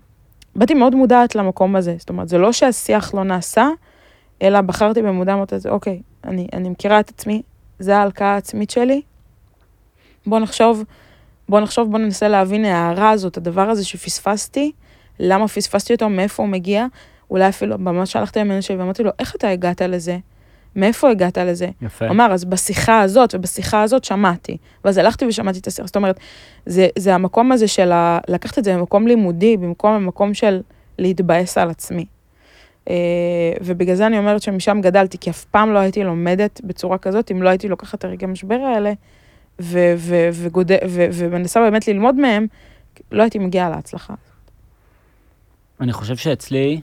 באתי מאוד מודעת למקום הזה, זאת אומרת, זה לא שהשיח לא נעשה, אלא בחרתי במודע, אמרתי, אוקיי, אני, אני מכירה את עצמי, זה ההלקאה העצמית שלי, בוא נחשוב, בוא נחשוב, בוא ננסה להבין ההערה הזאת, הדבר הזה שפספסתי, למה פספסתי אותו, מאיפה הוא מגיע, אולי אפילו, ממש הלכתי למנהל שלי ואמרתי לו, איך אתה הגעת לזה? מאיפה הגעת לזה? יפה. הוא אמר, אז בשיחה הזאת ובשיחה הזאת שמעתי. ואז הלכתי ושמעתי את השיחה. זאת אומרת, זה, זה המקום הזה של ה... לקחת את זה למקום לימודי, במקום המקום של להתבאס על עצמי. אה, ובגלל זה אני אומרת שמשם גדלתי, כי אף פעם לא הייתי לומדת בצורה כזאת, אם לא הייתי לוקחת את הרגעי המשבר האלה, ו- ו- וגוד... ו- ומנסה באמת ללמוד מהם, לא הייתי מגיעה להצלחה. אני חושב שאצלי,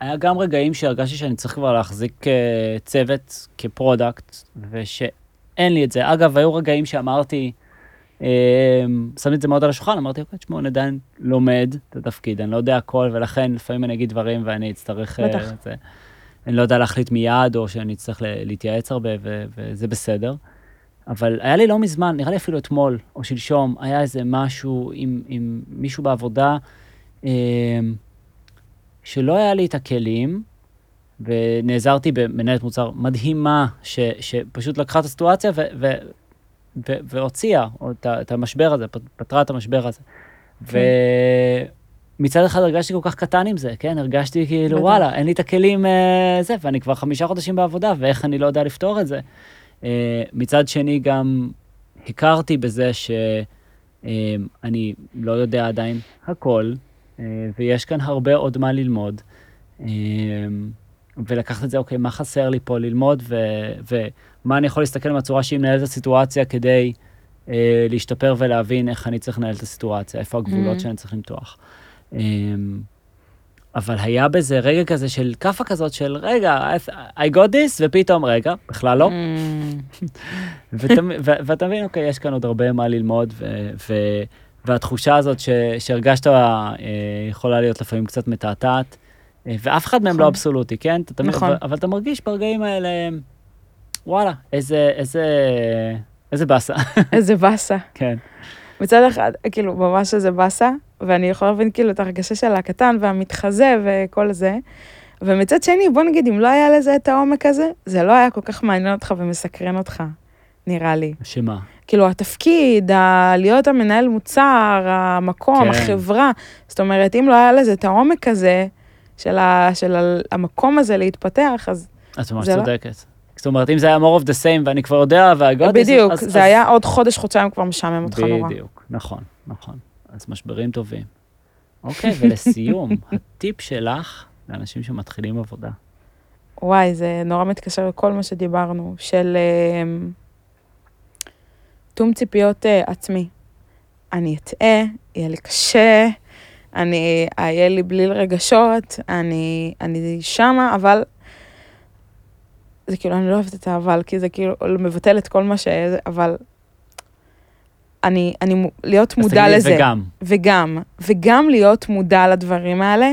היה גם רגעים שהרגשתי שאני צריך כבר להחזיק אה, צוות כ product, ושאין לי את זה. אגב, היו רגעים שאמרתי, אה, שמתי את זה מאוד על השולחן, אמרתי, אוקיי, תשמעו, אני עדיין לומד את התפקיד, אני לא יודע הכל, ולכן לפעמים אני אגיד דברים ואני אצטרך... אה, בטח. זה, אני לא יודע להחליט מיד, או שאני אצטרך להתייעץ הרבה, ו- וזה בסדר. אבל היה לי לא מזמן, נראה לי אפילו אתמול או שלשום, היה איזה משהו עם, עם מישהו בעבודה, שלא היה לי את הכלים, ונעזרתי במנהלת מוצר מדהימה, ש, שפשוט לקחה את הסיטואציה ו, ו, ו, והוציאה את, את המשבר הזה, פתרה את המשבר הזה. כן. ומצד אחד הרגשתי כל כך קטן עם זה, כן? הרגשתי כאילו, בטח. וואלה, אין לי את הכלים אה, זה, ואני כבר חמישה חודשים בעבודה, ואיך אני לא יודע לפתור את זה. אה, מצד שני, גם הכרתי בזה שאני לא יודע עדיין הכל, אה, ויש כאן הרבה עוד מה ללמוד. אה, ולקחת את זה, אוקיי, מה חסר לי פה ללמוד, ו- ומה אני יכול להסתכל מהצורה שהיא מנהלת את הסיטואציה כדי אה, להשתפר ולהבין איך אני צריך לנהל את הסיטואציה, איפה הגבולות Mhm. שאני צריך למתוח. אה, אבל היה בזה רגע כזה של כאפה כזאת של, רגע, I got this, ופתאום, רגע, בכלל לא. Mm, ו- ואתה מבין, אוקיי, יש כאן עוד הרבה מה ללמוד, ו- ו- והתחושה הזאת ש- שהרגשת אה, יכולה להיות לפעמים קצת מתעתעת, אה, ואף אחד מהם נכון. לא אבסולוטי, כן? אתה תמיד- נכון. אבל, אבל אתה מרגיש ברגעים האלה, וואלה, איזה, איזה, איזה באסה, איזה באסה. כן. מצד אחד, כאילו, ממש איזה באסה, ואני יכולה להבין כאילו את הרגשה של הקטן והמתחזה וכל זה. ומצד שני, בוא נגיד, אם לא היה לזה את העומק הזה, זה לא היה כל כך מעניין אותך ומסקרן אותך, נראה לי. שמה? כאילו, התפקיד, ה... להיות המנהל מוצר, המקום, כן. החברה. זאת אומרת, אם לא היה לזה את העומק הזה, של, ה... של ה... המקום הזה להתפתח, אז את ממש לא- צודקת. זאת אומרת, אם זה היה more of the same ואני כבר יודע, והגעתי, בדיוק, אז, זה היה עוד חודש, חודשיים כבר משעמם אותך נורא. בדיוק, נכון, נכון. אז משברים טובים. אוקיי, ולסיום, הטיפ שלך לאנשים שמתחילים עבודה. וואי, זה נורא מתקשר לכל מה שדיברנו, של אמ, תום ציפיות אה, עצמי. אני אטעה, יהיה לי קשה, אני אהיה לי בלי רגשות, אני, אני שמה, אבל... זה כאילו, אני לא אוהבת את האבל, כי זה כאילו מבטל את כל מה ש... אבל... אני, אני, להיות מודע לזה. וגם, וגם, וגם להיות מודע לדברים האלה,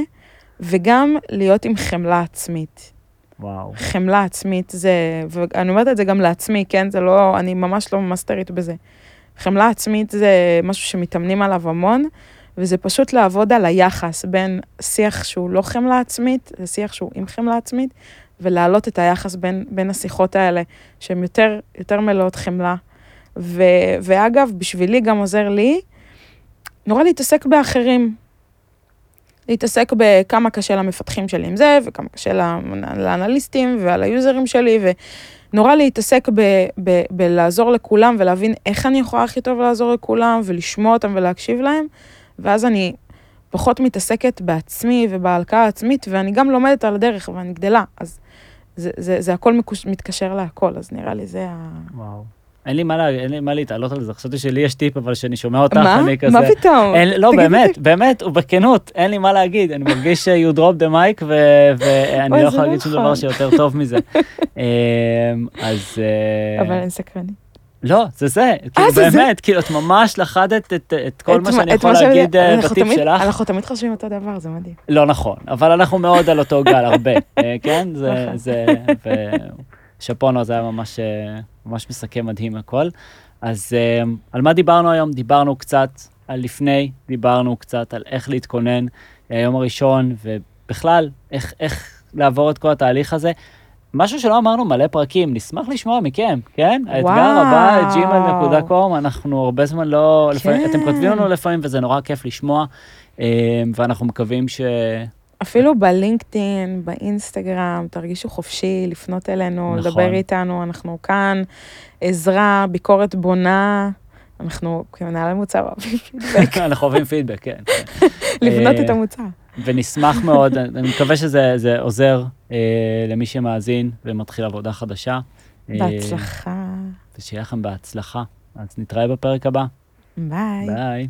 וגם להיות עם חמלה עצמית. וואו. חמלה עצמית זה, ואני אומרת את זה גם לעצמי, כן? זה לא, אני ממש לא מאסטרית בזה. חמלה עצמית זה משהו שמתאמנים עליו המון, וזה פשוט לעבוד על היחס בין שיח שהוא לא חמלה עצמית, לשיח שהוא עם חמלה עצמית, ולהעלות את היחס בין, בין השיחות האלה, שהן יותר, יותר מלאות חמלה. ו, ואגב, בשבילי גם עוזר לי, נורא להתעסק באחרים. להתעסק בכמה קשה למפתחים שלי עם זה, וכמה קשה לאנ- לאנליסטים ועל היוזרים שלי, ונורא להתעסק ב, ב, בלעזור לכולם ולהבין איך אני יכולה הכי טוב לעזור לכולם, ולשמוע אותם ולהקשיב להם, ואז אני פחות מתעסקת בעצמי ובהלקאה העצמית, ואני גם לומדת על הדרך ואני גדלה, אז זה, זה, זה הכל מתקשר להכל, אז נראה לי זה ה... וואו. אין לי מה, לה, אין לי מה להתעלות על זה, חשבתי שלי יש טיפ, אבל כשאני שומע אותך, מה? אני כזה... מה פתאום? אין, לא, תגיד באמת, באמת, ובכנות, אין לי מה להגיד. אני מרגיש ש- you drop the mic, ו- ואני לא יכול לא להגיד שום נכון. דבר שיותר טוב מזה. אמ, אז... אה, אבל אני סקרנית. לא, זה זה. כאילו, זה זה? באמת, כאילו, את ממש לחדת את את כל מה שאני יכול מה שאני- להגיד אה, בטיפ שלך. אנחנו תמיד חושבים אותו דבר, זה מדהים. לא נכון, אבל אנחנו מאוד על אותו גל, הרבה, אה, כן? זה, נכון. זה, ושפונו זה היה ממש, אה, ממש מסכם מדהים הכל. אז אה, על מה דיברנו היום? דיברנו קצת על לפני, דיברנו קצת על איך להתכונן ליום הראשון, ובכלל, איך, איך לעבור את כל התהליך הזה. משהו שלא אמרנו מלא פרקים, נשמח לשמוע מכם, כן? האתגר הבא, gmail.com, אנחנו הרבה זמן לא... לפעמים, אתם כן. כותבים לנו לפעמים וזה נורא כיף לשמוע, אה, ואנחנו מקווים ש... אפילו בלינקדאין, באינסטגרם, תרגישו חופשי לפנות אלינו, נכון. לדבר איתנו, אנחנו כאן, עזרה, ביקורת בונה, אנחנו כמנהלי מוצר אוהבים פידבק, אנחנו אוהבים פידבק, כן. כן. לבנות אה, את המוצר. ונשמח מאוד, אני מקווה שזה זה עוזר אה, למי שמאזין ומתחיל עבודה חדשה. אה, בהצלחה. ושיהיה לכם בהצלחה. אז נתראה בפרק הבא. ביי. ביי.